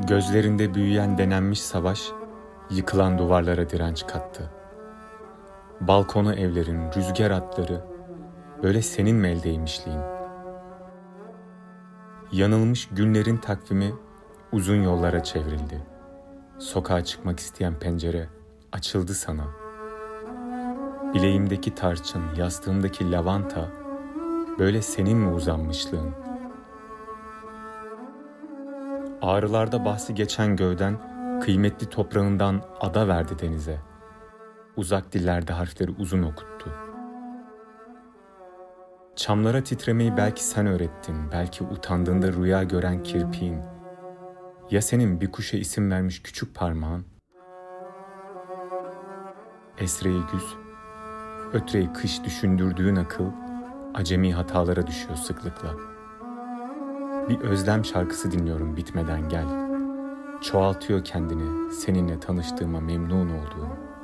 Gözlerinde büyüyen denenmiş savaş, yıkılan duvarlara direnç kattı. Balkonu evlerin, rüzgar atları, böyle senin mi eldeymişliğin? Yanılmış günlerin takvimi uzun yollara çevrildi. Sokağa çıkmak isteyen pencere açıldı sana. Bileğimdeki tarçın, yastığımdaki lavanta, böyle senin mi uzanmışlığın? Ağrılarda bahsi geçen gövden, kıymetli toprağından ada verdi denize. Uzak dillerde harfleri uzun okuttu. Çamlara titremeyi belki sen öğrettin, belki utandığında rüya gören kirpiğin. Ya senin bir kuşa isim vermiş küçük parmağın? Esreyi güz, ötreyi kış düşündürdüğün akıl, acemi hatalara düşüyor sıklıkla. Bir özlem şarkısı dinliyorum bitmeden gel. Çoğaltıyor kendini seninle tanıştığıma memnun olduğum.